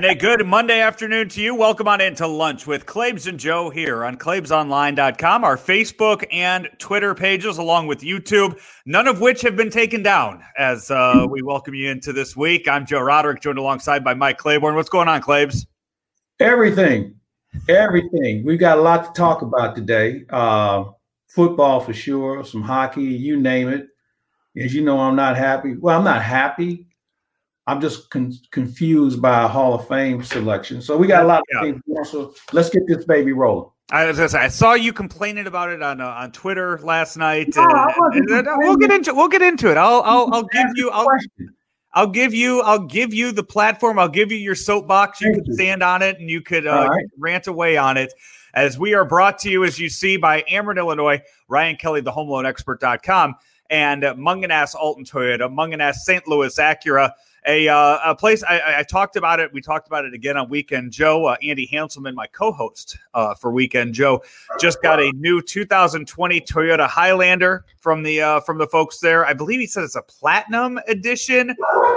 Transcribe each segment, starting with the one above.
And a good Monday afternoon to you. Welcome on into lunch with Claibs and Joe here on ClaibsOnline.com, our Facebook and Twitter pages, along with YouTube, none of which have been taken down as uh, we welcome you into this week. I'm Joe Roderick, joined alongside by Mike Claiborne. What's going on, Claibs? Everything. Everything. We've got a lot to talk about today. Uh, football for sure, some hockey, you name it. As you know, I'm not happy. Well, I'm not happy I'm just con- confused by a Hall of Fame selection. So we got a lot of yeah. things. So let's get this baby rolling. I was gonna say, I saw you complaining about it on uh, on Twitter last night. No, and, and, and, we'll get into we'll get into it. I'll I'll, I'll give you I'll, I'll give you I'll give you the platform. I'll give you your soapbox. You Thank can you. stand on it and you could uh, right. rant away on it. As we are brought to you, as you see, by Ameren, Illinois, Ryan Kelly, the Home Loan HomeLoanExpert.com, and uh, Mungenast Alton Toyota, Mungenast St. Louis Acura a, uh, a place I, I, talked about it. We talked about it again on Weekend Joe. Uh, Andy Hanselman, my co-host uh, for Weekend Joe, just got a new 2020 Toyota Highlander from the uh, from the folks there. I believe he said it's a platinum edition.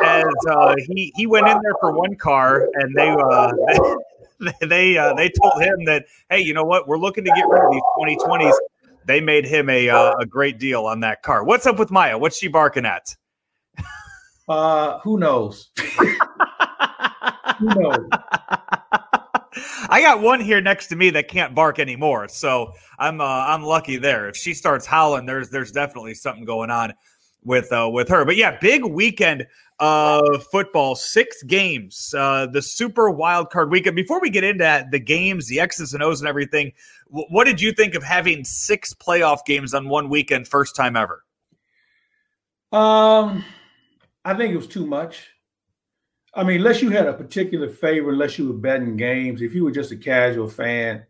As uh, he he went in there for one car, and they. Uh, they they, they told him that hey you know what we're looking to get rid of these 2020s they made him a uh, a great deal on that car what's up with maya what's she barking at uh, who knows? who knows? I got one here next to me that can't bark anymore, so I'm uh, I'm lucky there. If she starts howling, there's there's definitely something going on with uh, with her. But yeah, big weekend of football, six games, uh, the Super Wild Card weekend. Before we get into the games, the X's and O's, and everything, w- what did you think of having six playoff games on one weekend, first time ever? Um I think it was too much. I mean, unless you had a particular favor, unless you were betting games, if you were just a casual fan,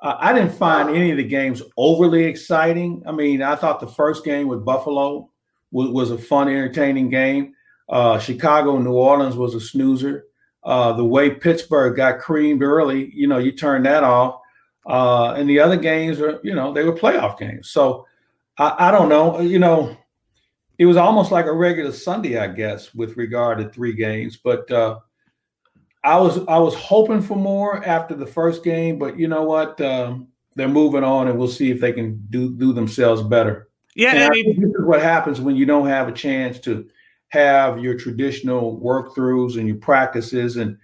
uh, I didn't find any of the games overly exciting. I mean, I thought the first game with Buffalo was, was a fun, entertaining game. Uh, Chicago, New Orleans was a snoozer. Uh, the way Pittsburgh got creamed early, you know, you turn that off. Uh, and the other games are, you know, they were playoff games. So I, I don't know, you know, it was almost like a regular Sunday, I guess, with regard to three games. But uh, I was I was hoping for more after the first game, but you know what? Um, they're moving on, and we'll see if they can do do themselves better. Yeah, I mean, this is what happens when you don't have a chance to have your traditional work throughs and your practices, and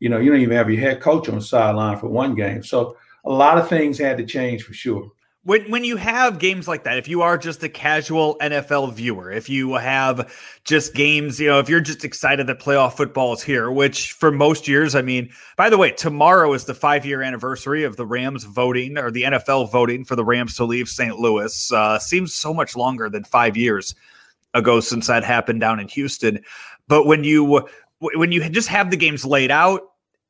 you know you don't even have your head coach on the sideline for one game. So a lot of things had to change for sure when when you have games like that, if you are just a casual NFL viewer, if you have just games, you know, if you're just excited that playoff football is here, which for most years, I mean, by the way, tomorrow is the five year anniversary of the Rams voting or the NFL voting for the Rams to leave St. Louis. Uh, seems so much longer than five years ago since that happened down in Houston. But when you when you just have the games laid out,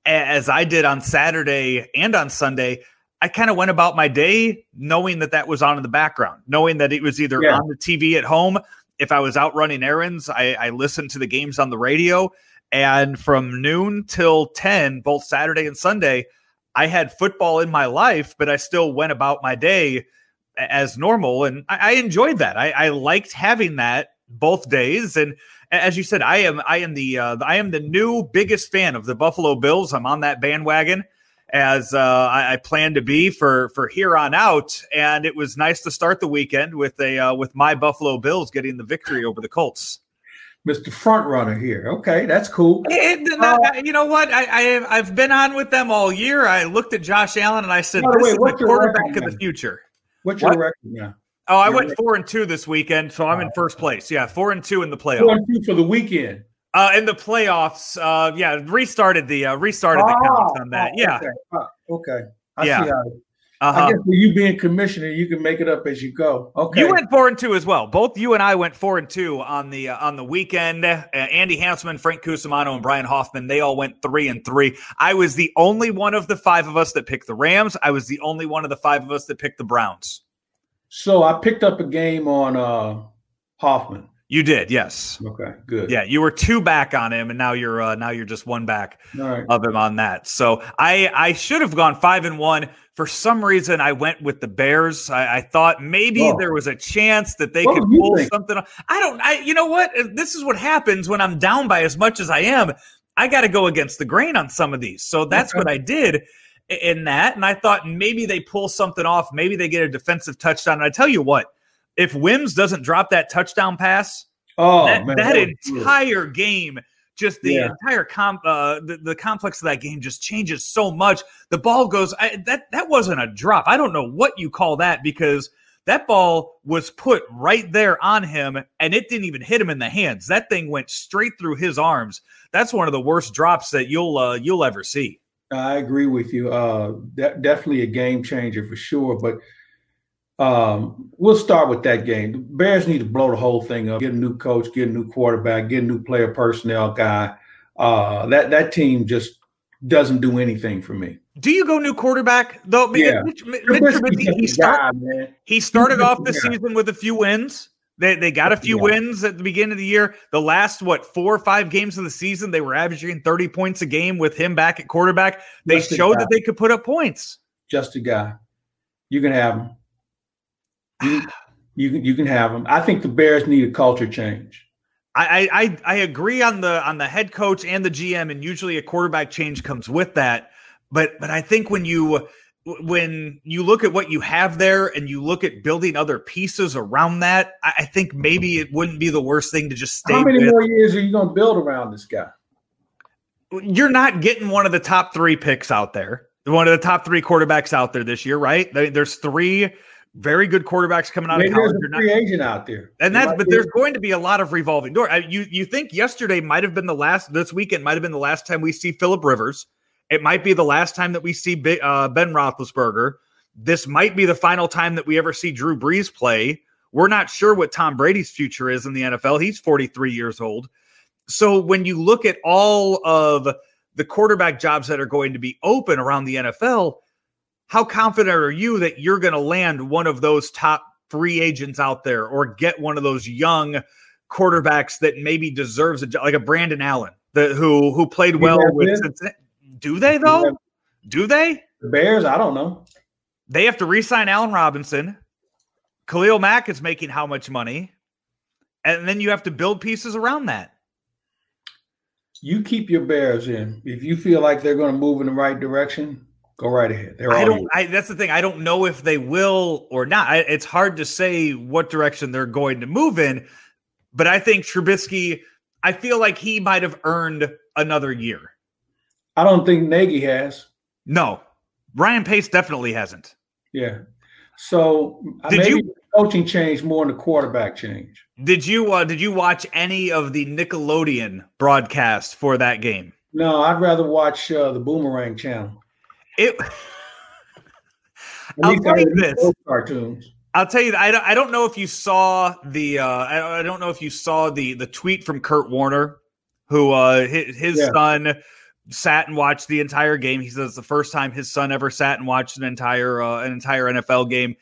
as I did on Saturday and on Sunday I kind of went about my day knowing that that was on in the background, knowing that it was either yeah. on the TV at home. If I was out running errands, I, I listened to the games on the radio. And from noon till 10, both Saturday and Sunday, I had football in my life, but I still went about my day as normal. And I, I enjoyed that. I, I, liked having that both days. And as you said, I am I am the uh, I am the new biggest fan of the Buffalo Bills. I'm on that bandwagon as uh, I, I, plan to be for for here on out. And it was nice to start the weekend with a uh, with my Buffalo Bills getting the victory over the Colts. Mr. Front Runner here. Okay, that's cool. uh, you know what? I, I have been on with them all year. I looked at Josh Allen and I said, "This way, is the quarterback of the future." What's your what? record now? Oh, I went four and two this weekend, so I'm in first place. Yeah, four and two in the playoffs. Four and two for the weekend. Uh, in the playoffs, uh, yeah, restarted the uh, restarted the counts ah, on that. Oh, yeah, okay. Uh, okay. I yeah. see how. Uh-huh. I guess for you being commissioner, you can make it up as you go. Okay. You went four and two as well. Both you and I went four and two on the uh, on the weekend. Uh, Andy Hanselman, Frank Cusimano, and Brian Hoffman. They all went three and three. I was the only one of the five of us that picked the Rams. I was the only one of the five of us that picked the Browns. So I picked up a game on uh, Hoffman. You did, yes. Okay, good. Yeah, you were two back on him, and now you're uh, now you're just one back right. of him on that. So I I should have gone five and one. For some reason, I went with the Bears. I, I thought maybe oh. there was a chance that they what could pull think? something. I don't. I you know what? This is what happens when I'm down by as much as I am. I got to go against the grain on some of these. So that's okay. what I did in that. And I thought maybe they pull something off. Maybe they get a defensive touchdown. And I tell you what, if Wims doesn't drop that touchdown pass, oh, that, man, that, that entire game, just the yeah. entire comp, uh, the, the complex of that game just changes so much. The ball goes, I, that, that wasn't a drop. I don't know what you call that because that ball was put right there on him and it didn't even hit him in the hands. That thing went straight through his arms. That's one of the worst drops that you'll uh, you'll ever see. I agree with you. Uh, de- definitely a game changer for sure. But um, we'll start with that game. The Bears need to blow the whole thing up. Get a new coach, get a new quarterback, get a new player personnel guy. Uh, that that team just doesn't do anything for me. Do you go new quarterback though? Yeah. Mitch, Mitch, Mitch, he, start, guy, he started off the season with a few wins. They, they got a few yeah. wins at the beginning of the year. The last, what, four or five games of the season, they were averaging 30 points a game with him back at quarterback. They Just showed that they could put up points. Just a guy. You can have him. You, you, can, you can have them. I think the Bears need a culture change. I, I I agree on the on the head coach and the GM, and usually a quarterback change comes with that. But but I think when you when you look at what you have there and you look at building other pieces around that, I think maybe it wouldn't be the worst thing to just stay. How many with. more years are you going to build around this guy? You're not getting one of the top three picks out there, one of the top three quarterbacks out there this year, right? There's three very good quarterbacks coming out Maybe of college. There's a free not, agent out there, and that's but there's going to be a lot of revolving door. You you think yesterday might have been the last, this weekend might have been the last time we see Philip Rivers it might be the last time that we see uh, Ben Roethlisberger. This might be the final time that we ever see Drew Brees play. We're not sure what Tom Brady's future is in the NFL. He's 43 years old. So when you look at all of the quarterback jobs that are going to be open around the NFL, how confident are you that you're going to land one of those top free agents out there or get one of those young quarterbacks that maybe deserves a job, like a Brandon Allen, the, who who played well with Do they though? Do they? The Bears, I don't know. They have to re-sign Allen Robinson. Khalil Mack is making how much money? And then you have to build pieces around that. You keep your Bears in. If you feel like they're going to move in the right direction, go right ahead. They're I don't. I, that's the thing. I don't know if they will or not. I, it's hard to say what direction they're going to move in. But I think Trubisky. I feel like he might have earned another year. I don't think Nagy has. No, Ryan Pace definitely hasn't. Yeah. So uh, did you coaching change more than the quarterback change? Did you uh, did you watch any of the Nickelodeon broadcast for that game? No, I'd rather watch uh, the Boomerang channel. It. I'll tell you this. Cartoons. I'll tell you. I don't. I don't know if you saw the. Uh, I, I don't know if you saw the the tweet from Kurt Warner, who uh, his, his yeah. son sat and watched the entire game. He says it's the first time his son ever sat and watched an entire uh, an entire NFL game.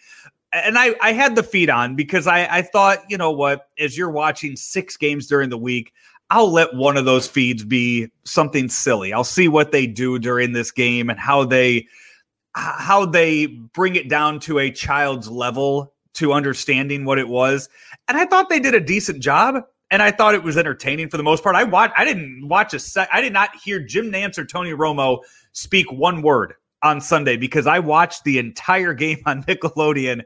And I, I had the feed on because I, I thought, you know what, as you're watching six games during the week, I'll let one of those feeds be something silly. I'll see what they do during this game and how they how they bring it down to a child's level to understanding what it was. And I thought they did a decent job and I thought it was entertaining for the most part. I watched. I didn't watch a sec. I did not hear Jim Nantz or Tony Romo speak one word on Sunday because I watched the entire game on Nickelodeon,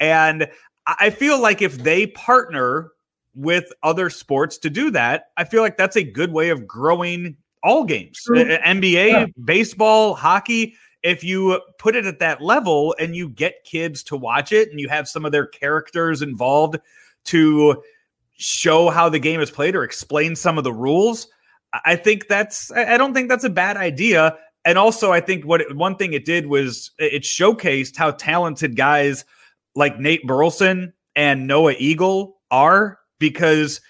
and I feel like if they partner with other sports to do that, I feel like that's a good way of growing all games, NBA, yeah. baseball, hockey. If you put it at that level and you get kids to watch it and you have some of their characters involved to show how the game is played or explain some of the rules. I think that's I don't think that's a bad idea. And also, I think what it, one thing it did was it showcased how talented guys like Nate Burleson and Noah Eagle are because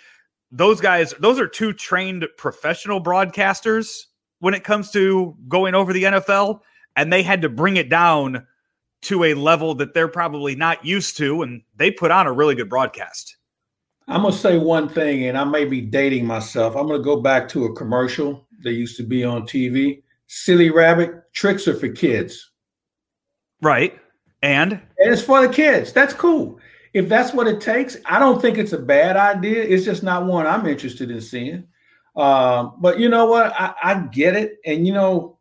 those guys, those are two trained professional broadcasters when it comes to going over the NFL, and they had to bring it down to a level that they're probably not used to, and they put on a really good broadcast. I'm gonna say one thing, and I may be dating myself. I'm gonna go back to a commercial that used to be on TV. Silly rabbit tricks are for kids. Right. And and it's for the kids. That's cool. If that's what it takes, I don't think it's a bad idea. It's just not one I'm interested in seeing. Um, but you know what? I, I get it. And you know,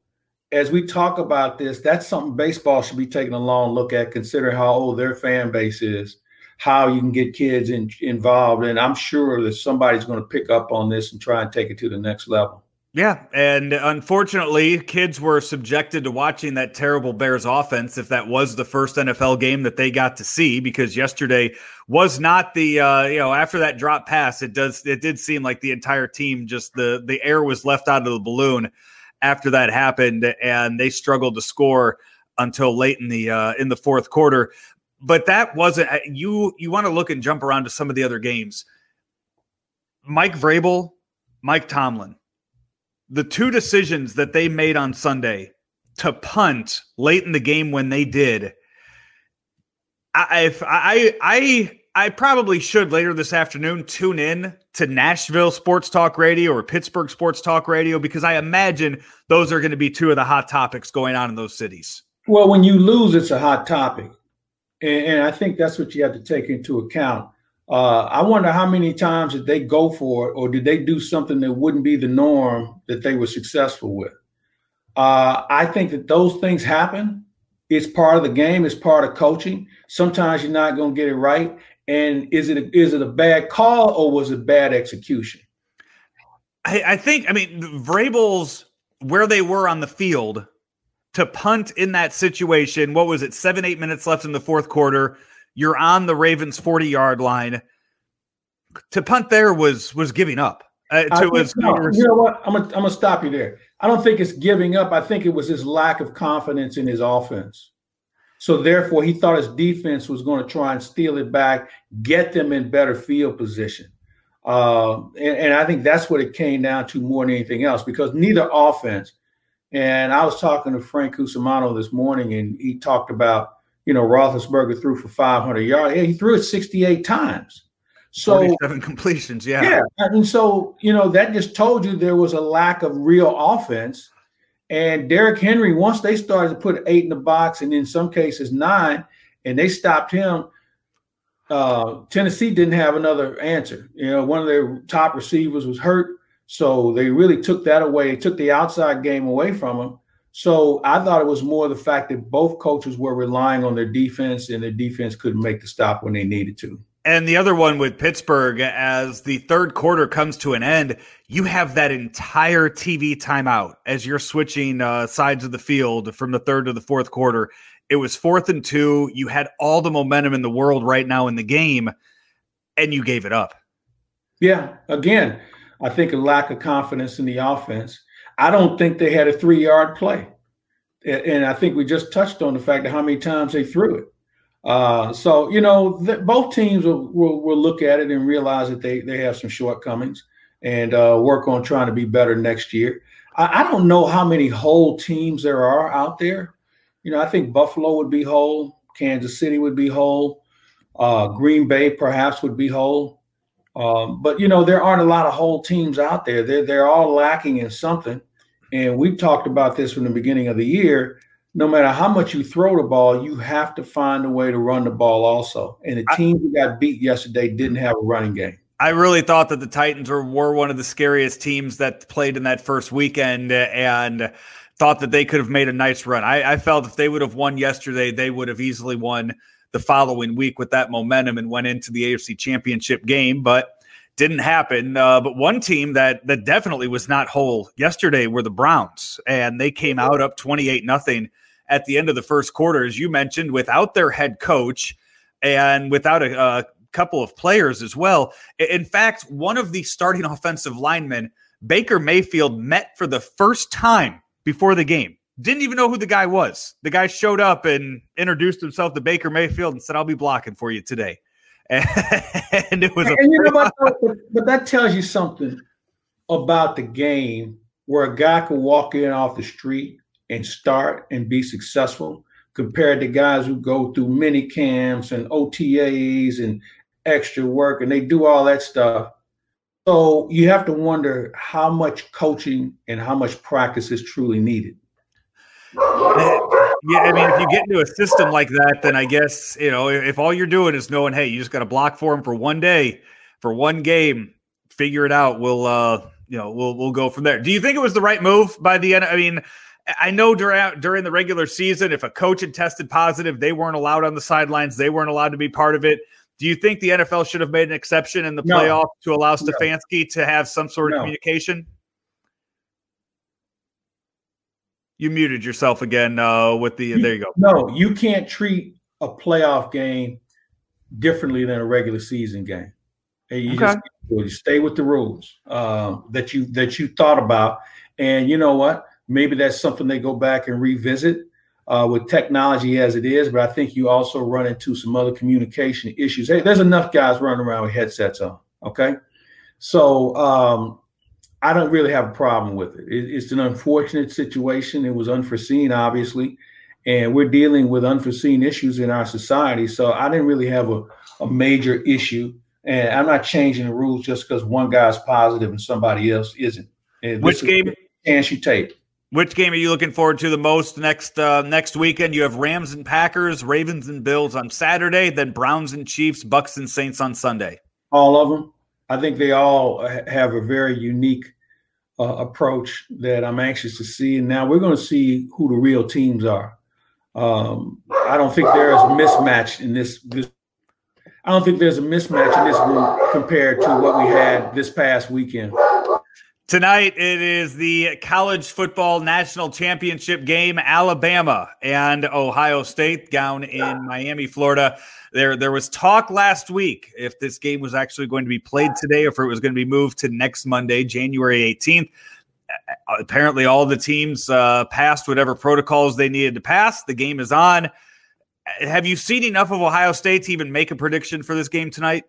as we talk about this, that's something baseball should be taking a long look at, considering how old their fan base is, how you can get kids in, involved. And I'm sure that somebody's going to pick up on this and try and take it to the next level. Yeah, and unfortunately, kids were subjected to watching that terrible Bears offense if that was the first NFL game that they got to see because yesterday was not the uh, you know, after that drop pass, it does it did seem like the entire team just the the air was left out of the balloon after that happened and they struggled to score until late in the uh, in the fourth quarter. But that wasn't uh, you you want to look and jump around to some of the other games. Mike Vrabel, Mike Tomlin the two decisions that they made on Sunday to punt late in the game when they did, I I I I probably should later this afternoon tune in to Nashville Sports Talk Radio or Pittsburgh Sports Talk Radio because I imagine those are going to be two of the hot topics going on in those cities. Well, when you lose, it's a hot topic. And, and I think that's what you have to take into account. Uh, I wonder how many times did they go for it, or did they do something that wouldn't be the norm that they were successful with? Uh, I think that those things happen. It's part of the game. It's part of coaching. Sometimes you're not going to get it right. And is it a, is it a bad call or was it bad execution? I, I think. I mean, Vrabel's where they were on the field to punt in that situation. What was it? Seven eight minutes left in the fourth quarter you're on the Ravens 40 yard line. To punt there was was giving up. Uh, to was, no, you know what? I'm gonna I'm gonna stop you there. I don't think it's giving up. I think it was his lack of confidence in his offense. So therefore, he thought his defense was going to try and steal it back, get them in better field position. Uh, and, and, I think that's what it came down to more than anything else, because neither offense. And I was talking to Frank Cusimano this morning, and he talked about you know, Roethlisberger threw for 500 yards. He threw it 68 times. So seven completions, yeah. Yeah. And so, you know, that just told you there was a lack of real offense. And Derrick Henry, once they started to put eight in the box and in some cases nine, and they stopped him, uh, Tennessee didn't have another answer. You know, one of their top receivers was hurt. So they really took that away. They took the outside game away from him. So I thought it was more the fact that both coaches were relying on their defense and their defense couldn't make the stop when they needed to. And the other one with Pittsburgh, as the third quarter comes to an end, you have that entire TV timeout as you're switching uh, sides of the field from the third to the fourth quarter. It was fourth and two. You had all the momentum in the world right now in the game, and you gave it up. Yeah. Again, I think a lack of confidence in the offense. I don't think they had a three yard play. And I think we just touched on the fact of how many times they threw it. Uh, so, you know, both teams will, will, will, look at it and realize that they, they have some shortcomings and uh, work on trying to be better next year. I, I, don't know how many whole teams there are out there. You know, I think Buffalo would be whole, Kansas City would be whole, uh, Green Bay perhaps would be whole. Um, but you know, there aren't a lot of whole teams out there. They're they're all lacking in something. And we've talked about this from the beginning of the year. No matter how much you throw the ball, you have to find a way to run the ball also. And the team who got beat yesterday didn't have a running game. I really thought that the Titans were, were one of the scariest teams that played in that first weekend and thought that they could have made a nice run. I, I felt if they would have won yesterday, they would have easily won the following week with that momentum and went into the AFC Championship game, but didn't happen. Uh, but one team that that definitely was not whole yesterday were the Browns, and they came out up twenty eight nothing at the end of the first quarter, as you mentioned, without their head coach and without a, a couple of players as well. In fact, one of the starting offensive linemen, Baker Mayfield, met for the first time before the game. Didn't even know who the guy was. The guy showed up and introduced himself to Baker Mayfield and said, "I'll be blocking for you today." And, it was. And you know what? But, but that tells you something about the game where a guy can walk in off the street and start and be successful compared to guys who go through mini camps and OTAs and extra work and they do all that stuff. So you have to wonder how much coaching and how much practice is truly needed yeah, I mean, if you get into a system like that, then I guess you know if all you're doing is knowing, hey, you just got to block for him for one day, for one game, figure it out. We'll uh, you know, we'll we'll go from there. Do you think it was the right move by the end? I mean, I know during during the regular season, if a coach had tested positive, they weren't allowed on the sidelines. They weren't allowed to be part of it. Do you think the NFL should have made an exception in the no. playoff to allow Stefanski no. to have some sort of no. communication? You muted yourself again uh, with the. You, there you go. No, you can't treat a playoff game differently than a regular season game. Hey, you okay. just you stay with the rules uh, that you that you thought about, and you know what? Maybe that's something they go back and revisit uh, with technology as it is. But I think you also run into some other communication issues. Hey, there's enough guys running around with headsets on. Okay, so um, I don't really have a problem with it. it. It's an unfortunate situation. It was unforeseen, obviously, and we're dealing with unforeseen issues in our society. So I didn't really have a, a major issue. And I'm not changing the rules just because one guy's positive and somebody else isn't. And Which game? Chance you take. Which game are you looking forward to the most next uh, next weekend? You have Rams and Packers, Ravens and Bills on Saturday, then Browns and Chiefs, Bucks and Saints on Sunday. All of them. I think they all have a very unique uh, approach that I'm anxious to see. And now we're going to see who the real teams are. Um, I don't think there is a mismatch in this, this. I don't think there's a mismatch in this group compared to what we had this past weekend. Tonight it is the college football national championship game. Alabama and Ohio State down in Miami, Florida. There, there was talk last week if this game was actually going to be played today, or if it was going to be moved to next Monday, January 18th. Apparently, all the teams uh, passed whatever protocols they needed to pass. The game is on. Have you seen enough of Ohio State to even make a prediction for this game tonight?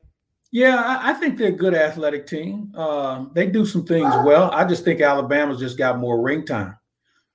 Yeah, I, think they're a good athletic team. Uh, they do some things well. I just think Alabama's just got more ring time.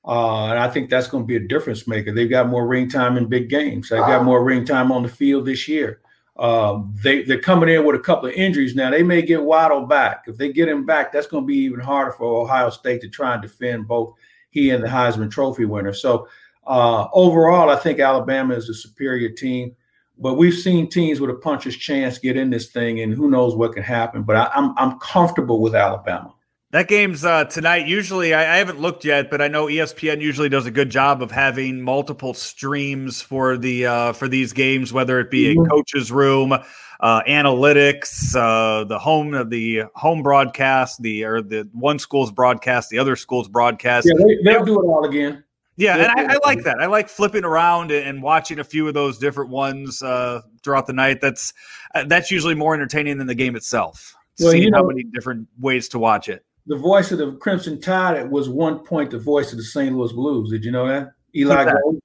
Uh, and I think that's going to be a difference maker. They've got more ring time in big games. They've got more ring time on the field this year. Um, they, they're coming in with a couple of injuries now. They may get Waddle back. If they get him back, that's going to be even harder for Ohio State to try and defend both he and the Heisman Trophy winner. So uh, overall, I think Alabama is a superior team. But we've seen teams with a puncher's chance get in this thing, and who knows what can happen. But I, I'm I'm comfortable with Alabama. That game's uh, tonight. Usually, I, I, haven't looked yet, but I know ESPN usually does a good job of having multiple streams for the uh, for these games, whether it be mm-hmm. a coach's room, uh, analytics, uh, the home the home broadcast, the or the one school's broadcast, the other school's broadcast. Yeah, they, will do it all again. Yeah, and I, I, like that. I like flipping around and watching a few of those different ones uh, throughout the night. That's uh, that's usually more entertaining than the game itself. Well, Seeing you know, how many different ways to watch it the voice of the Crimson Tide was one point the voice of the St. Louis Blues. Did you know that? Eli Gold.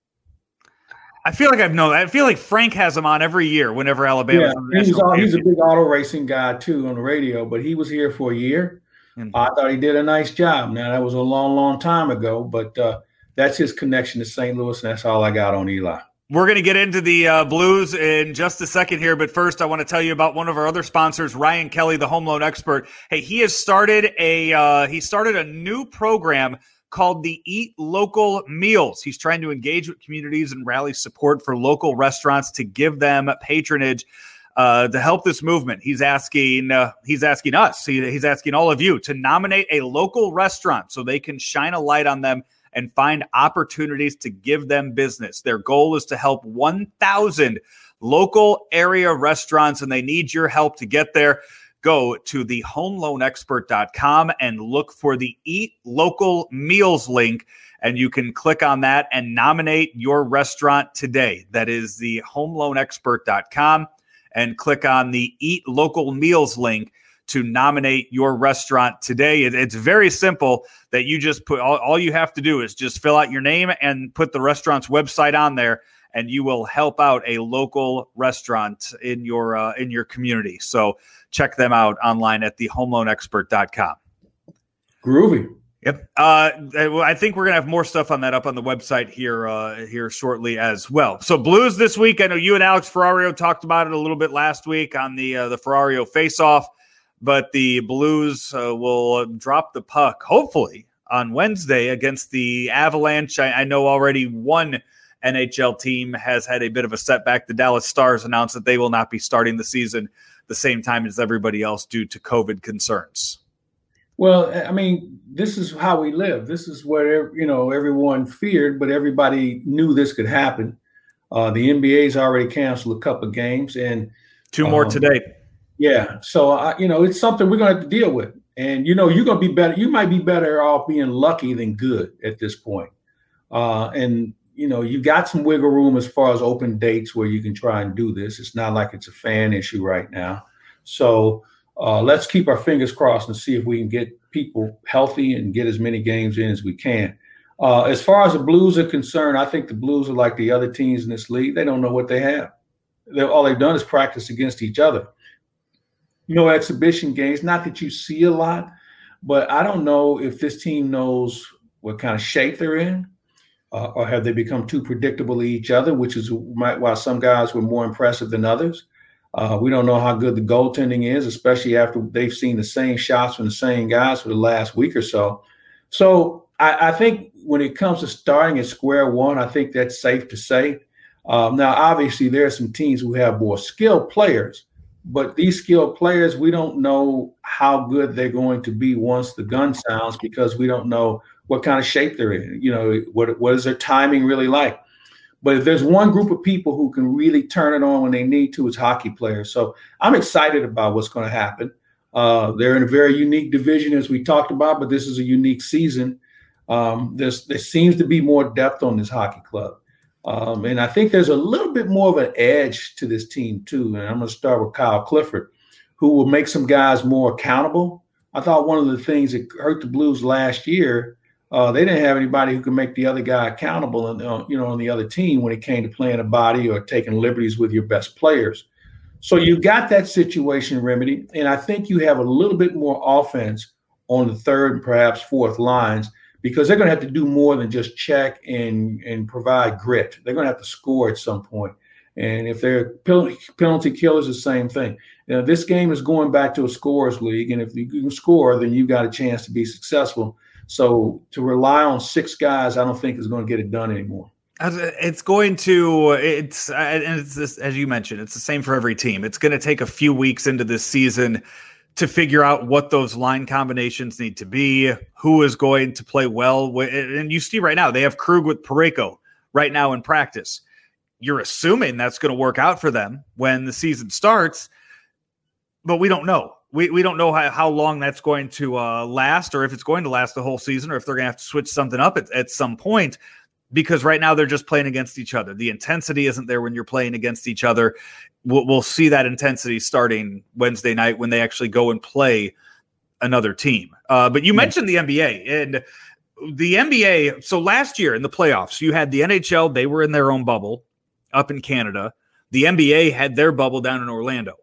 I feel like I've known that. I feel like Frank has him on every year whenever Alabama. Yeah, he's, all, he's a big auto racing guy too on the radio, but he was here for a year. Mm-hmm. I thought he did a nice job. Now that was a long, long time ago, but uh, that's his connection to St. Louis, and that's all I got on Eli. We're going to get into the uh, Blues in just a second here, but first, I want to tell you about one of our other sponsors, Ryan Kelly, the home loan expert. Hey, he has started a uh, he started a new program called the Eat Local Meals. He's trying to engage with communities and rally support for local restaurants to give them patronage. Uh, to help this movement, he's asking uh, he's asking us, he, he's asking all of you to nominate a local restaurant so they can shine a light on them and find opportunities to give them business. Their goal is to help 1,000 local area restaurants, and they need your help to get there. Go to the homeloanexpert.com and look for the Eat Local Meals link, and you can click on that and nominate your restaurant today. That is the homeloanexpert.com and click on the Eat Local Meals link to nominate your restaurant today. It, it's very simple that you just put all, all you have to do is just fill out your name and put the restaurant's website on there and you will help out a local restaurant in your uh, in your community. So check them out online at thehomeloanexpert.com. Groovy. Yep. Uh, I think we're gonna have more stuff on that up on the website here uh, here shortly as well. So Blues this week. I know you and Alex Ferrario talked about it a little bit last week on the uh, the Ferrario face off but the Blues uh, will drop the puck, hopefully, on Wednesday against the Avalanche. I, I, know already one NHL team has had a bit of a setback. The Dallas Stars announced that they will not be starting the season the same time as everybody else due to COVID concerns. Well, I mean, this is how we live. This is what you know everyone feared, but everybody knew this could happen. Uh, the NBA's already canceled a couple of games, and two more um, today. Yeah, so I, you know it's something we're going to have to deal with, and you know you're going to be better. You might be better off being lucky than good at this point. Uh, and you know you've got some wiggle room as far as open dates where you can try and do this. It's not like it's a fan issue right now, so uh, let's keep our fingers crossed and see if we can get people healthy and get as many games in as we can. Uh, as far as the Blues are concerned, I think the Blues are like the other teams in this league. They don't know what they have. They're, all they've done is practice against each other. No exhibition games. Not that you see a lot, but I don't know if this team knows what kind of shape they're in, uh, or have they become too predictable to each other, which is why some guys were more impressive than others. Uh, we don't know how good the goaltending is, especially after they've seen the same shots from the same guys for the last week or so. So I, I think when it comes to starting at square one, I think that's safe to say. Um, now, obviously, there are some teams who have more skilled players, but these skilled players, we don't know how good they're going to be once the gun sounds because we don't know what kind of shape they're in. You know, what what is their timing really like? But if there's one group of people who can really turn it on when they need to, it's hockey players. So I'm excited about what's going to happen. Uh, they're in a very unique division, as we talked about, but this is a unique season. Um, there seems to be more depth on this hockey club. Um, and I think there's a little bit more of an edge to this team, too. And I'm going to start with Kyle Clifford, who will make some guys more accountable. I thought one of the things that hurt the Blues last year uh, they didn't have anybody who could make the other guy accountable, and you know, on the other team when it came to playing a body or taking liberties with your best players. So you got that situation remedy, and I think you have a little bit more offense on the third and perhaps fourth lines because they're going to have to do more than just check and and provide grit. They're going to have to score at some point. And if they're penalty killers, the same thing. Know, this game is going back to a scorers league, and if you can score, then you've got a chance to be successful. So to rely on six guys, I don't think is going to get it done anymore. It's going to it's and it's this, as you mentioned, it's the same for every team. It's going to take a few weeks into this season to figure out what those line combinations need to be, who is going to play well. And you see right now they have Krug with Parayko right now in practice. You're assuming that's going to work out for them when the season starts, but we don't know we, we don't know how, how long that's going to uh, last or if it's going to last the whole season or if they're going to have to switch something up at, at some point because right now they're just playing against each other. The intensity isn't there when you're playing against each other. We'll, we'll see that intensity starting Wednesday night when they actually go and play another team. Uh, but you yeah. mentioned the NBA and the NBA. So last year in the playoffs, you had the NHL, they were in their own bubble up in Canada. The NBA had their bubble down in Orlando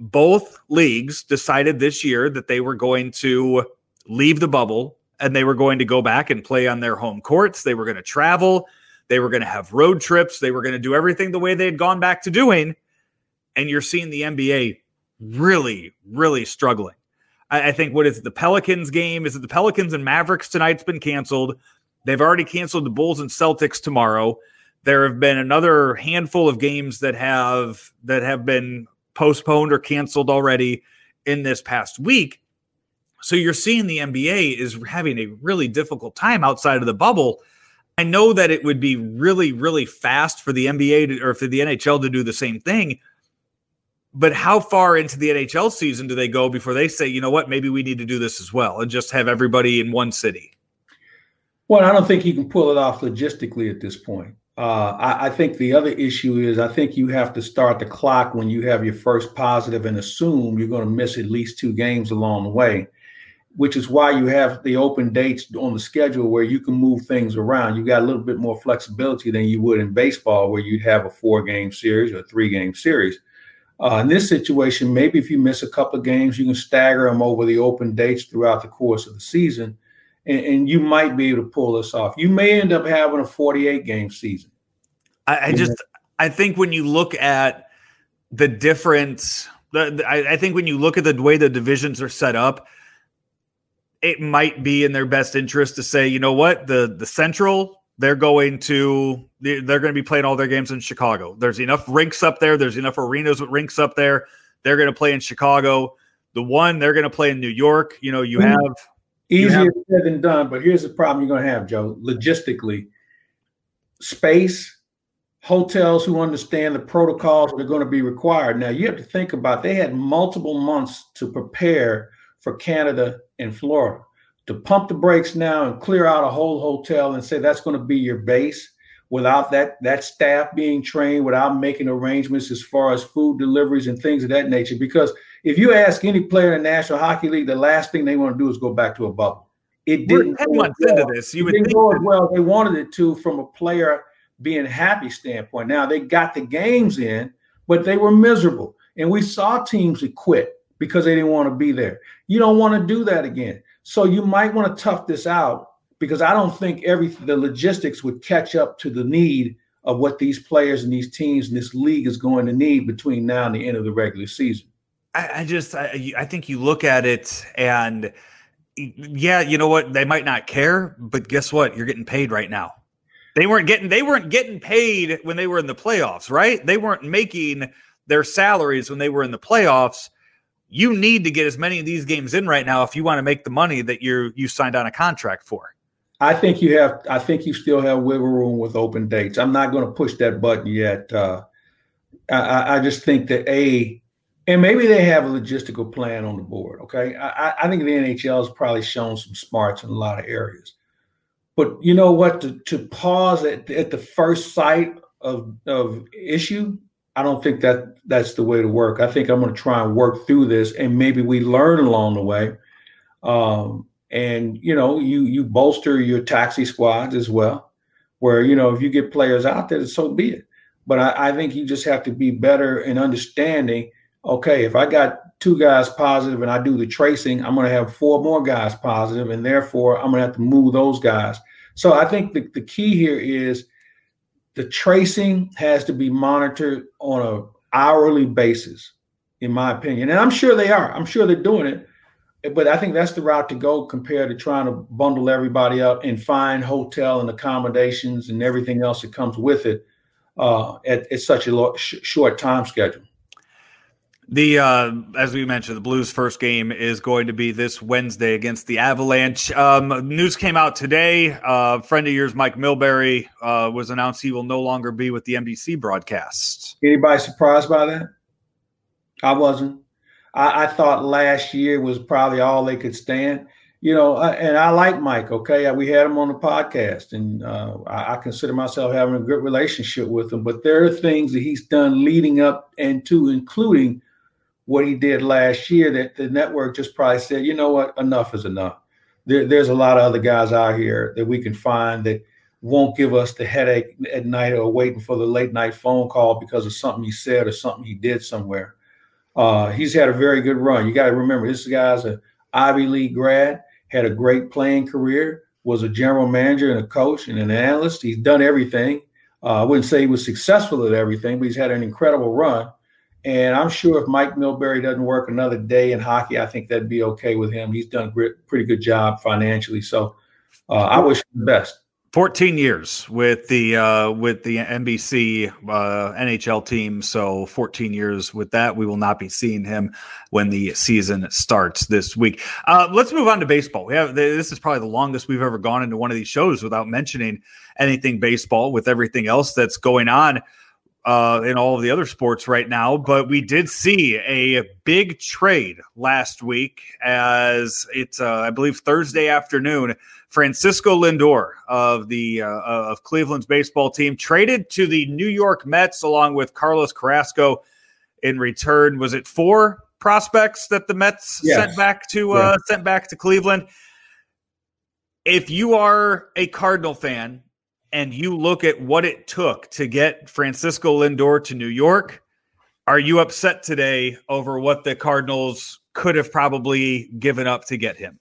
both leagues decided this year that they were going to leave the bubble and they were going to go back and play on their home courts. They were going to travel. They were going to have road trips. They were going to do everything the way they had gone back to doing. And you're seeing the NBA really, really struggling. I, I think what is it, the Pelicans game? Is it the Pelicans and Mavericks tonight's been canceled? They've already canceled the Bulls and Celtics tomorrow. There have been another handful of games that have that have been postponed or canceled already in this past week. So you're seeing the NBA is having a really difficult time outside of the bubble. I know that it would be really, really fast for the NBA to, or for the NHL to do the same thing. But how far into the NHL season do they go before they say, you know what, maybe we need to do this as well and just have everybody in one city? Well, I don't think you can pull it off logistically at this point. Uh, I, I, think the other issue is I think you have to start the clock when you have your first positive and assume you're going to miss at least two games along the way, which is why you have the open dates on the schedule where you can move things around. You got a little bit more flexibility than you would in baseball, where you'd have a four game series or three game series. Uh, in this situation, maybe if you miss a couple of games, you can stagger them over the open dates throughout the course of the season and, and, you might be able to pull this off. You may end up having a 48 game season. I, I just I think when you look at the different, the, the, I, I think when you look at the way the divisions are set up, it might be in their best interest to say, you know what, the the Central they're going to they're going to be playing all their games in Chicago. There's enough rinks up there. There's enough arenas with rinks up there. They're going to play in Chicago. The one they're going to play in New York. You know, you mm-hmm. have easier you have, said than done. But here's the problem you're going to have, Joe. Logistically, space, hotels who understand the protocols that are going to be required. Now you have to think about they had multiple months to prepare for Canada and Florida. To pump the brakes now and clear out a whole hotel and say that's going to be your base without that that staff being trained, without making arrangements as far as food deliveries and things of that nature. Because if you ask any player in the National Hockey League, the last thing they want to do is go back to a bubble. It didn't go well. into this. You it would didn't go as well. They wanted it to from a player being happy standpoint. Now they got the games in, but they were miserable. And we saw teams that quit because they didn't want to be there. You don't want to do that again. So you might want to tough this out because I don't think every the logistics would catch up to the need of what these players and these teams and this league is going to need between now and the end of the regular season. I, I just I, I think you look at it and yeah, you know what? They might not care, but guess what? You're getting paid right now. They weren't getting they weren't getting paid when they were in the playoffs, right? They weren't making their salaries when they were in the playoffs. You need to get as many of these games in right now if you want to make the money that you you signed on a contract for. I think you have. I think you still have wiggle room with open dates. I'm not going to push that button yet. Uh, I, I, just think that a, and maybe they have a logistical plan on the board. Okay, I, I think the NHL has probably shown some smarts in a lot of areas. But you know what? To, to pause at, at the first sight of of issue, I don't think that that's the way to work. I think I'm going to try and work through this, and maybe we learn along the way. Um, and you know, you you bolster your taxi squads as well, where you know if you get players out there, so be it. But I, I think you just have to be better in understanding. Okay, if I got two guys positive and I do the tracing, I'm going to have four more guys positive, and therefore I'm going to have to move those guys so I think the, the key here is the tracing has to be monitored on a hourly basis, in my opinion. And I'm sure they are. I'm sure they're doing it. But I think that's the route to go compared to trying to bundle everybody up and find hotel and accommodations and everything else that comes with it uh, at, at, such a lo- sh- short time schedule. The uh, as we mentioned, the Blues' first game is going to be this Wednesday against the Avalanche. Um, news came out today. Uh, friend of yours, Mike Milbury, uh, was announced he will no longer be with the NBC broadcast. Anybody surprised by that? I wasn't. I, I thought last year was probably all they could stand. You know, and I like Mike. Okay, we had him on the podcast, and uh, I, I consider myself having a good relationship with him. But there are things that he's done leading up and to, including what he did last year that the network just probably said, you know what, enough is enough. There, there's a lot of other guys out here that we can find that won't give us the headache at night or waiting for the late night phone call because of something he said or something he did somewhere. Uh, he's had a very good run. You got to remember, this guy's an Ivy League grad, had a great playing career, was a general manager and a coach and an analyst. He's done everything. Uh, I wouldn't say he was successful at everything, but he's had an incredible run. And I'm sure if Mike Milbury doesn't work another day in hockey, I think that'd be okay with him. He's done a pretty good job financially. So uh, I wish him the best. 14 years with the uh, with the NBC uh, NHL team. So 14 years with that. We will not be seeing him when the season starts this week. Uh, let's move on to baseball. We have this is probably the longest we've ever gone into one of these shows without mentioning anything baseball. With everything else that's going on uh, in all of the other sports right now. But we did see a big trade last week as it's, uh, I believe, Thursday afternoon. Francisco Lindor of the uh, of Cleveland's baseball team traded to the New York Mets along with Carlos Carrasco. In return, was it four prospects that the Mets yes. sent back to uh, sent back to Cleveland? If you are a Cardinal fan and you look at what it took to get Francisco Lindor to New York, are you upset today over what the Cardinals could have probably given up to get him?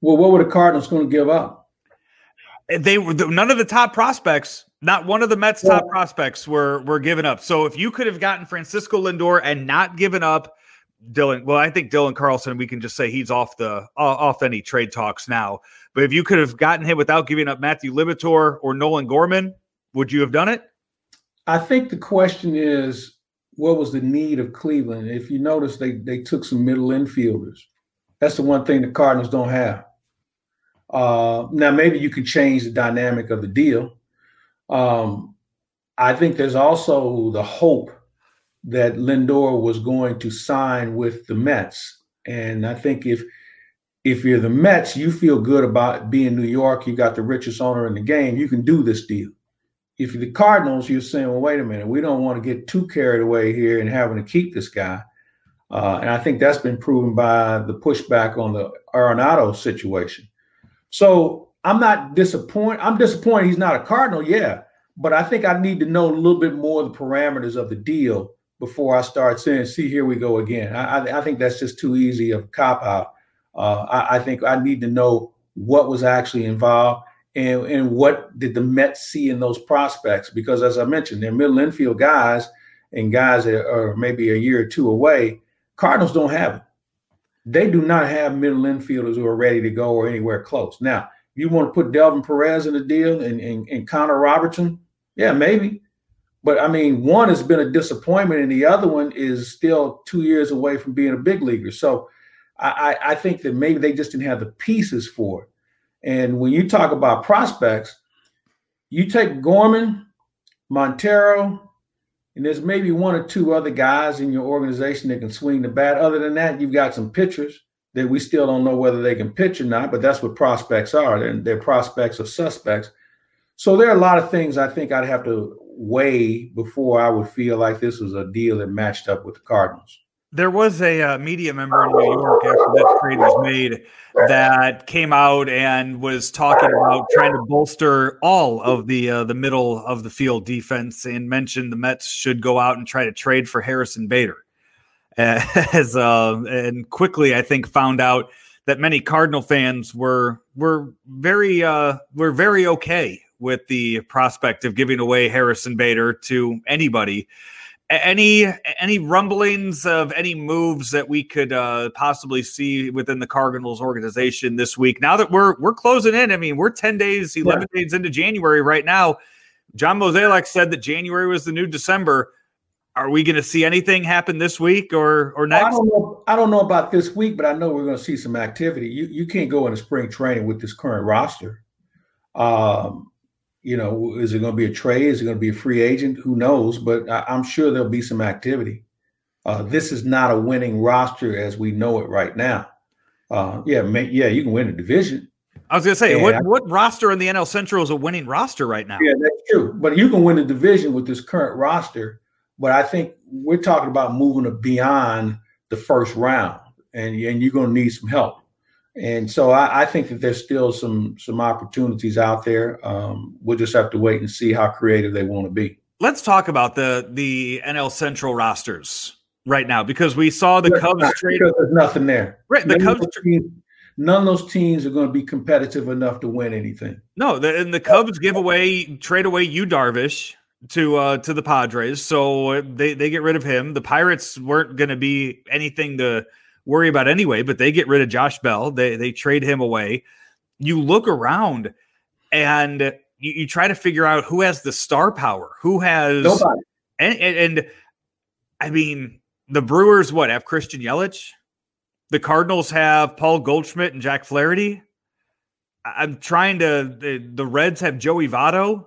Well, what were the Cardinals going to give up? They were none of the top prospects. Not one of the Mets' top prospects were were given up. So if you could have gotten Francisco Lindor and not given up Dylan, well, I think Dylan Carlson, we can just say he's off the off any trade talks now. But if you could have gotten him without giving up Matthew Liberatore or Nolan Gorman, would you have done it? I think the question is what was the need of Cleveland? If you notice, they they took some middle infielders. That's the one thing the Cardinals don't have. Uh, now maybe you can change the dynamic of the deal. Um, I think there's also the hope that Lindor was going to sign with the Mets, and I think if if you're the Mets, you feel good about being New York. You got the richest owner in the game. You can do this deal. If you're the Cardinals, you're saying, well, wait a minute, we don't want to get too carried away here and having to keep this guy. Uh, and I think that's been proven by the pushback on the Arenado situation. So I'm not disappointed. I'm disappointed he's not a Cardinal, yeah. But I think I need to know a little bit more of the parameters of the deal before I start saying, see, here we go again. I, I think that's just too easy of a cop out. Uh, I, I, think I need to know what was actually involved and, and what did the Mets see in those prospects. Because as I mentioned, they're middle infield guys and guys that are maybe a year or two away. Cardinals don't have it. They do not have middle infielders who are ready to go or anywhere close. Now, you want to put Delvin Perez in the deal and, and, and Connor Robertson? Yeah, maybe. But I mean, one has been a disappointment, and the other one is still two years away from being a big leaguer. So I, I think that maybe they just didn't have the pieces for it. And when you talk about prospects, you take Gorman, Montero, and there's maybe one or two other guys in your organization that can swing the bat. Other than that, you've got some pitchers that we still don't know whether they can pitch or not, but that's what prospects are. They're, they're prospects or suspects. So there are a lot of things I think I'd have to weigh before I would feel like this was a deal that matched up with the Cardinals. There was a uh, media member in New York after that trade was made that came out and was talking about trying to bolster all of the uh, the middle of the field defense and mentioned the Mets should go out and try to trade for Harrison Bader. As uh, and quickly, I think found out that many Cardinal fans were were very uh, were very okay with the prospect of giving away Harrison Bader to anybody any any rumblings of any moves that we could uh, possibly see within the Cardinals organization this week? Now that we're we're closing in, I mean, we're ten days, eleven yeah. days into January right now. John Mozeliak said that January was the new December. Are we going to see anything happen this week or or next? I don't know. I don't know about this week, but I know we're going to see some activity. You you can't go into spring training with this current roster. Um, you know, is it going to be a trade? Is it going to be a free agent? Who knows? But I, am sure there'll be some activity. Uh, this is not a winning roster as we know it right now. Uh, yeah, may, yeah, you can win a division. I was going to say, what, I, what roster in the NL Central is a winning roster right now? Yeah, that's true. But you can win a division with this current roster. But I think we're talking about moving beyond the first round, and, and you're going to need some help and so I, I, think that there's still some some opportunities out there. Um, we'll just have to wait and see how creative they want to be. Let's talk about the the NL Central rosters right now because we saw the Cubs trade. There's nothing there. Right, the none Cubs. Of teams, none of those teams are going to be competitive enough to win anything. No, the, and the Cubs give away trade away Yu Darvish to uh to the Padres, so they they get rid of him. The Pirates weren't going to be anything to worry about anyway, but they get rid of Josh Bell. They they trade him away. You look around and you, you try to figure out who has the star power, who has and, and, and I mean the Brewers what have Christian Yelich? The Cardinals have Paul Goldschmidt and Jack Flaherty. I'm trying to the, the Reds have Joey Votto.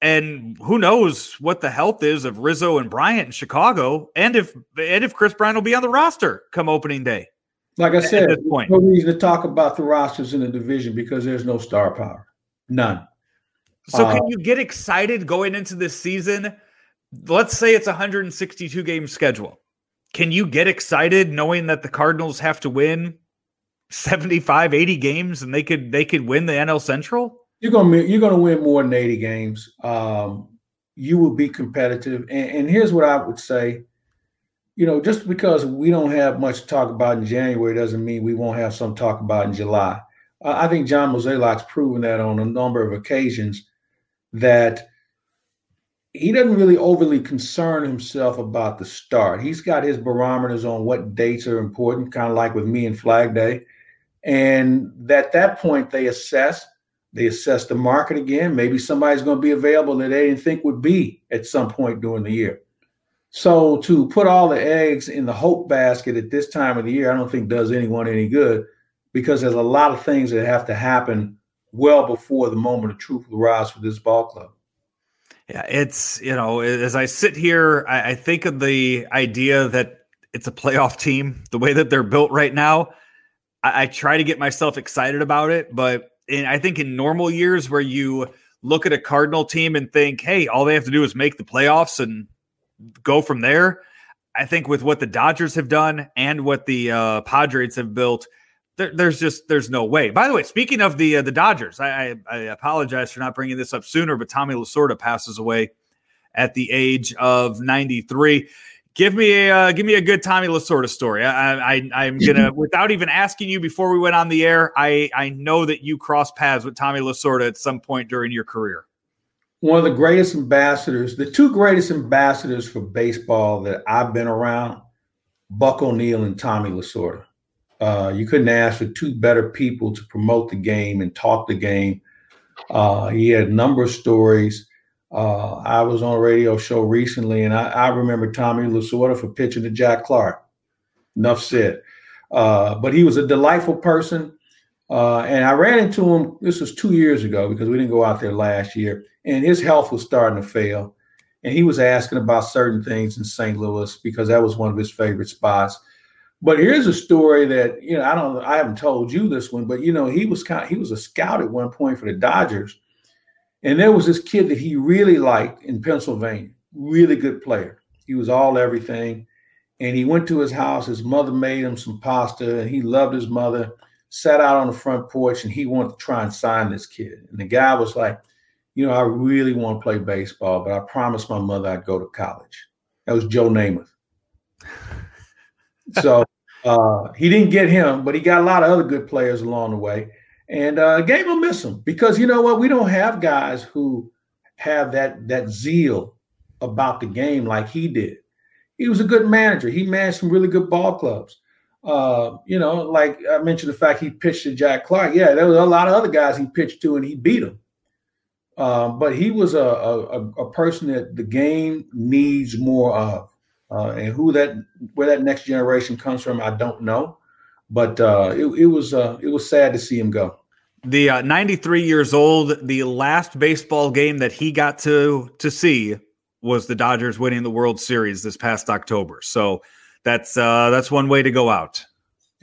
And who knows what the health is of Rizzo and Bryant in Chicago, and if and if Kris Bryant will be on the roster come opening day. Like I said, point. no reason to talk about the rosters in the division because there's no star power, none. So, uh, can you get excited going into this season? Let's say it's a 162 game schedule. Can you get excited knowing that the Cardinals have to win 75, 80 games and they could they could win the NL Central? You're gonna you're gonna win more than 80 games. Um, you will be competitive. And, and here's what I would say. You know, just because we don't have much to talk about in January doesn't mean we won't have some talk about in July. Uh, I think John Mozeliak's proven that on a number of occasions that he doesn't really overly concern himself about the start. He's got his barometers on what dates are important, kind of like with me and Flag Day. And at that point, they assess they assess the market again. Maybe somebody's going to be available that they didn't think would be at some point during the year. So to put all the eggs in the hope basket at this time of the year, I don't think does anyone any good because there's a lot of things that have to happen well before the moment of truth rise for this ball club. Yeah, it's you know, as I sit here, I, I think of the idea that it's a playoff team, the way that they're built right now. I, I try to get myself excited about it, but in, I think in normal years where you look at a Cardinal team and think, hey, all they have to do is make the playoffs and go from there. I think with what the Dodgers have done and what the uh, Padres have built, there, there's just there's no way. By the way, speaking of the uh, the Dodgers, I, I, I, apologize for not bringing this up sooner, but Tommy Lasorda passes away at the age of 93. Give me a uh, give me a good Tommy Lasorda story. I, I I'm gonna without even asking you before we went on the air. I I know that you crossed paths with Tommy Lasorda at some point during your career. One of the greatest ambassadors, the two greatest ambassadors for baseball that I've been around, Buck O'Neil and Tommy Lasorda. Uh, you couldn't ask for two better people to promote the game and talk the game. Uh, he had a number of stories. Uh, I was on a radio show recently, and I, I remember Tommy Lasorda for pitching to Jack Clark. Enough said. Uh, but he was a delightful person. Uh, and I ran into him, this was two years ago because we didn't go out there last year, and his health was starting to fail. And he was asking about certain things in St. Louis because that was one of his favorite spots. But here's a story that you know I don't I haven't told you this one, but you know he was kind of, he was a scout at one point for the Dodgers, and there was this kid that he really liked in Pennsylvania, really good player. He was all everything, and he went to his house. His mother made him some pasta, and he loved his mother. Sat out on the front porch, and he wanted to try and sign this kid. And the guy was like, "You know, I really want to play baseball, but I promised my mother I'd go to college." That was Joe Namath so uh, he didn't get him, but he got a lot of other good players along the way. And uh, game will miss him because you know what? We don't have guys who have that that zeal about the game like he did. He was a good manager. He managed some really good ball clubs. Uh, you know, like I mentioned the fact he pitched to Jack Clark. Yeah, there was a lot of other guys he pitched to and he beat them. Uh, but he was a, a, a person that the game needs more of. Uh, and who that where that next generation comes from, I don't know. But uh, it, it was uh, it was sad to see him go. The uh, 93 years old, the last baseball game that he got to to see was the Dodgers winning the World Series this past October. So that's uh, that's one way to go out.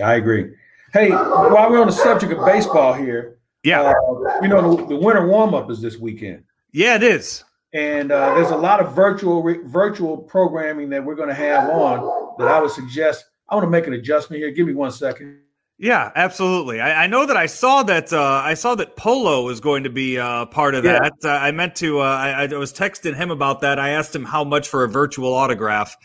I agree. Hey, while we're on the subject of baseball here, yeah, uh, you know the, the winter warm up is this weekend. Yeah, it is and uh, there's a lot of virtual virtual programming that we're going to have on that I would suggest. I want to make an adjustment here. Give me one second. Yeah, absolutely. I, I know that I saw that uh, I saw that Polo was going to be uh, part of yeah. that. Uh, I meant to. Uh, I, I, was texting him about that. I asked him how much for a virtual autograph,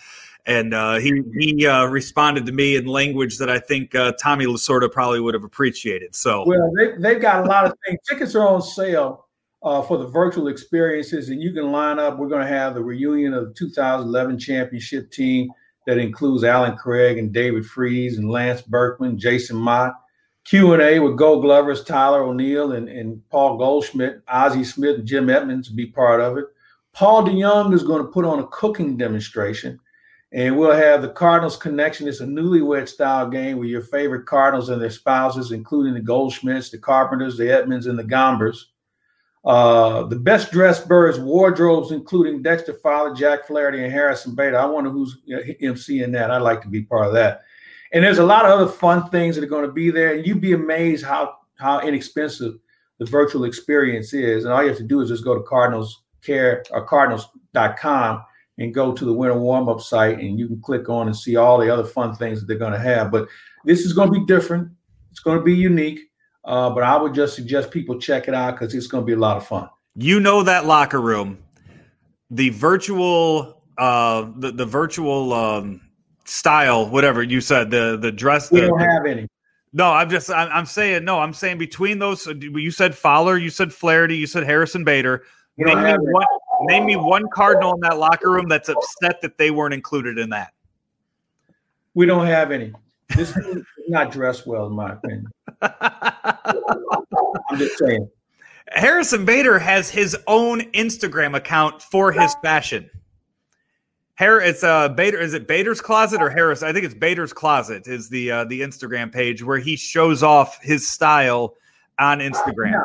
and uh, he he uh, responded to me in language that I think Tommy Lasorda probably would have appreciated. So, well, they, they've got a lot of things. Tickets are on sale uh, for the virtual experiences, and you can line up. We're going to have the reunion of the 2011 championship team that includes Allen Craig and David Freese and Lance Berkman, Jason Motte. Q&A with Gold Glovers, Tyler O'Neill, and, and Paul Goldschmidt, Ozzie Smith, and Jim Edmonds to be part of it. Paul DeJong is going to put on a cooking demonstration, and we'll have the Cardinals connection. It's a newlywed style game with your favorite Cardinals and their spouses, including the Goldschmidts, the Carpenters, the Edmonds, and the Gombers. Uh, the best dressed birds wardrobes, including Dexter Fowler, Jack Flaherty, and Harrison Bader. I wonder who's emceeing that. I'd like to be part of that. And there's a lot of other fun things that are going to be there. And you'd be amazed how how inexpensive the virtual experience is. And all you have to do is just go to Cardinals Care or Cardinals.com and go to the winter warm up site, and you can click on and see all the other fun things that they're going to have. But this is going to be different. It's going to be unique. Uh, but I would just suggest people check it out because it's going to be a lot of fun. You know that locker room, the virtual, uh, the the virtual um, style, whatever you said, the the dress. We the, don't have any. No, I'm just I'm, I'm, saying no. I'm saying between those, you said Fowler, you said Flaherty, you said Harrison Bader. Name me, one, name me one Cardinal in that locker room that's upset that they weren't included in that. We don't have any. This is not dressed well, in my opinion. I'm just saying. Harrison Bader has his own Instagram account for his fashion. Harris, it's uh Bader. Is it Bader's Closet or Harris? I think it's Bader's Closet. Is the uh, the Instagram page where he shows off his style on Instagram.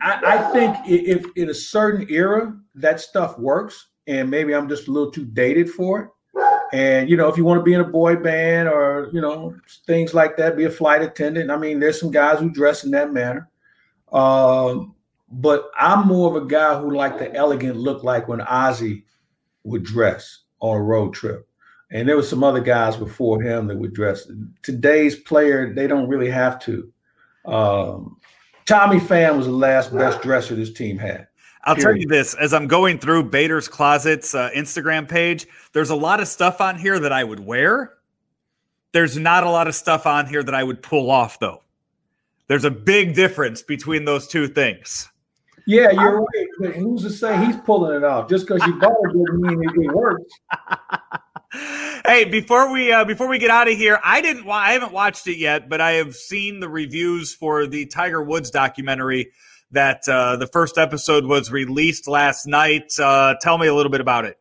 I, I think if in a certain era that stuff works, and maybe I'm just a little too dated for it. And you know, if you want to be in a boy band or you know things like that, be a flight attendant. I mean, there's some guys who dress in that manner. Um, but I'm more of a guy who like the elegant look like when Ozzie would dress on a road trip. And there were some other guys before him that would dress. Today's player, they don't really have to. Um, Tommy Pham was the last best dresser this team had. I'll Period. tell you this as I'm going through Bader's Closet's uh, Instagram page, there's a lot of stuff on here that I would wear. There's not a lot of stuff on here that I would pull off, though. There's a big difference between those two things. Yeah, you're right. But who's to say he's pulling it off? Just because you bought it doesn't mean it, works. hey, before we uh, before we get out of here, I didn't. Wa- I haven't watched it yet, but I have seen the reviews for the Tiger Woods documentary. That uh, the first episode was released last night. Uh, tell me a little bit about it.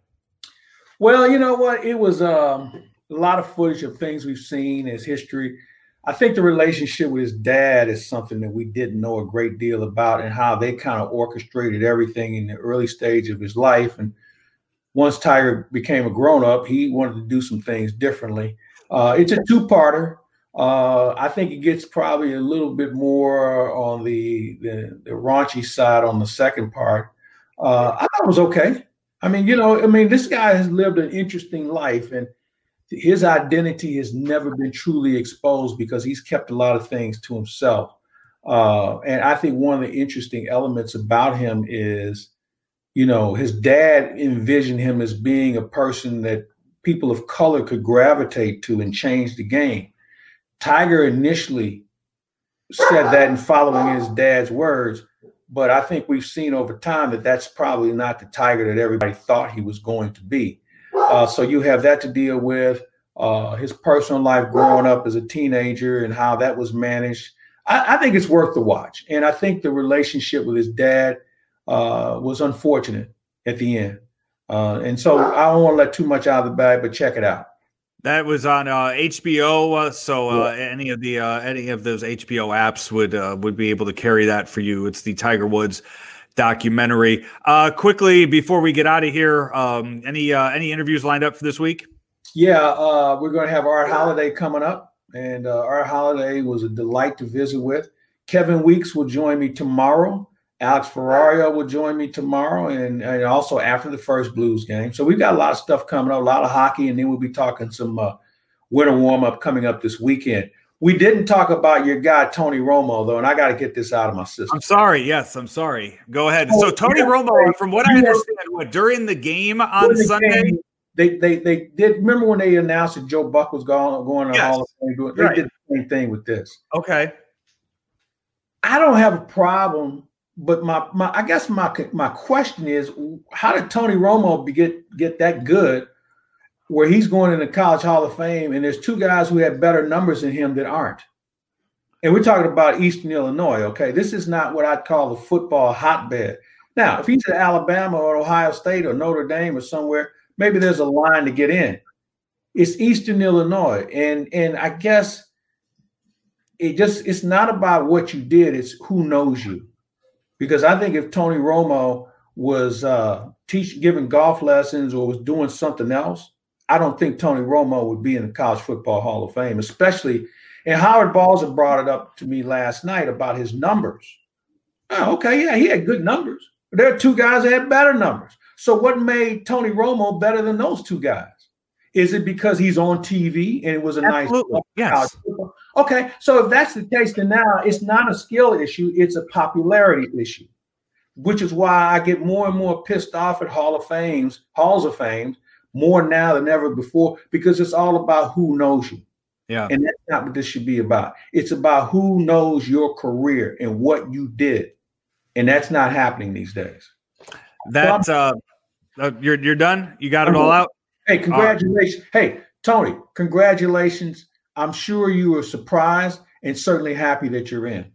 Well, you know what? It was um, a lot of footage of things we've seen as history. I think the relationship with his dad is something that we didn't know a great deal about and how they kind of orchestrated everything in the early stage of his life. And once Tiger became a grown up, he wanted to do some things differently. Uh, it's a two parter. Uh, I think it gets probably a little bit more on the, the, the raunchy side on the second part. Uh, I thought it was okay. I mean, you know, I mean, this guy has lived an interesting life and his identity has never been truly exposed because he's kept a lot of things to himself. Uh, and I think one of the interesting elements about him is, you know, his dad envisioned him as being a person that people of color could gravitate to and change the game. Tiger initially said that and following his dad's words, but I think we've seen over time that that's probably not the Tiger that everybody thought he was going to be. Uh, so you have that to deal with. Uh, his personal life growing up as a teenager and how that was managed. I, I think it's worth the watch. And I think the relationship with his dad uh, was unfortunate at the end. Uh, and so I don't want to let too much out of the bag, but check it out. That was on HBO, uh, uh, so uh, yeah. any of the any of those HBO apps would would be able to carry that for you. It's the Tiger Woods documentary. Uh, quickly before we get out of here, um, any uh, any interviews lined up for this week? Yeah, uh, we're going to have Art Holiday coming up, and uh, Art Holiday was a delight to visit with. Kevin Weeks will join me tomorrow. Alex Ferrario will join me tomorrow, and, and also after the first Blues game. So we've got a lot of stuff coming up, a lot of hockey, and then we'll be talking some uh, winter warm up coming up this weekend. We didn't talk about your guy Tony Romo though, and I got to get this out of my system. I'm sorry. Yes, I'm sorry. Go ahead. So Tony Romo, from what I understand, what during the game on the Sunday, game, they they they did. Remember when they announced that Joe Buck was going going to yes. Hall of Fame? They right. did the same thing with this. Okay. I don't have a problem, but my my I guess my my question is, how did Tony Romo get get that good? where he's going in the college hall of fame and there's two guys who have better numbers than him that aren't? And we're talking about eastern illinois okay? This is not what i'd call a football hotbed. Now if he's at alabama or ohio state or notre dame or somewhere maybe there's a line to get in. It's eastern illinois. And and i guess it just it's not about what you did it's who knows you because i think if tony romo was uh teach giving golf lessons or was doing something else I don't think Tony Romo would be in the College Football Hall of Fame, especially. And Howard Balzer brought it up to me last night about his numbers. Oh, okay, yeah, he had good numbers. There are two guys that had better numbers. So what made Tony Romo better than those two guys? Is it because he's on TV and it was a Absolutely. nice yes. Okay, so if that's the case, then now it's not a skill issue, it's a popularity issue, which is why I get more and more pissed off at Hall of Fames, Halls of Fame, more now than ever before because it's all about who knows you. Yeah. And that's not what this should be about. It's about who knows your career and what you did. And that's not happening these days. That's uh, uh, you're you're done? You got it all out? Hey, congratulations. Hey, Tony, congratulations. I'm sure you were surprised and certainly happy that you're in.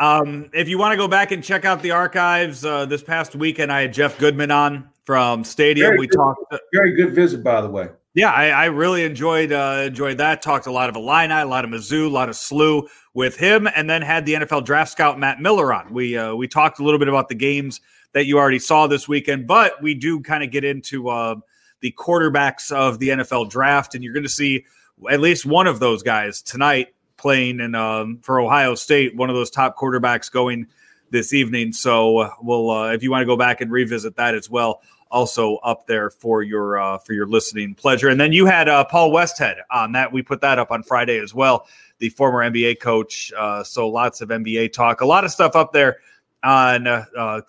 Um, if you want to go back and check out the archives, uh, this past weekend I had Jeff Goodman on from Stadium. Very we good, talked. Very good visit, by the way. Yeah, I, I really enjoyed uh, enjoyed that. Talked a lot of Illini, a lot of Mizzou, a lot of SLU with him, and then had the NFL draft scout Matt Miller on. We uh, we talked a little bit about the games that you already saw this weekend, but we do kind of get into uh, the quarterbacks of the NFL draft, and you're going to see at least one of those guys tonight playing in um, for Ohio State, one of those top quarterbacks going this evening. So uh, we'll uh, if you want to go back and revisit that as well, also up there for your uh, for your listening pleasure. And then you had uh, Paul Westhead on that. We put that up on Friday as well, the former NBA coach. Uh, so lots of NBA talk, a lot of stuff up there on uh, uh,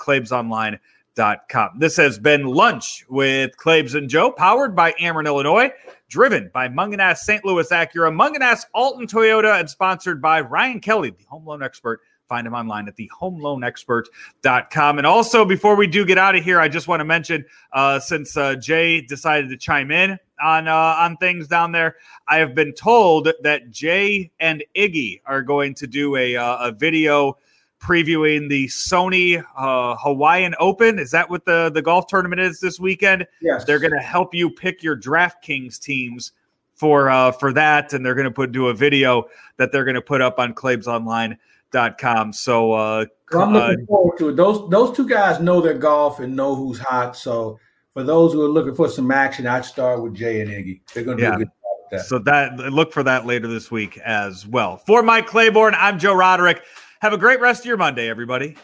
This has been lunch with Claibs and Joe, powered by Ameren, Illinois driven by Mungenast St. Louis Acura, Mungenast Alton Toyota, and sponsored by Ryan Kelly, the home loan expert. Find him online at thehomeloanexpert.com. And also, before we do get out of here, I just want to mention uh, since uh, Jay decided to chime in on uh, on things down there, I have been told that Jay and Iggy are going to do a, uh, a video previewing the Sony uh, Hawaiian Open. Is that what the, the golf tournament is this weekend? Yes. They're going to help you pick your DraftKings teams for uh, for that, and they're going to put do a video that they're going to put up on ClaibsOnline.com. So uh, well, I'm looking uh, forward to it. Those those two guys know their golf and know who's hot. So for those who are looking for some action, I'd start with Jay and Iggy. They're going to yeah. do a good job that. So that look for that later this week as well. For Mike Claiborne, I'm Joe Roderick. Have a great rest of your Monday, everybody.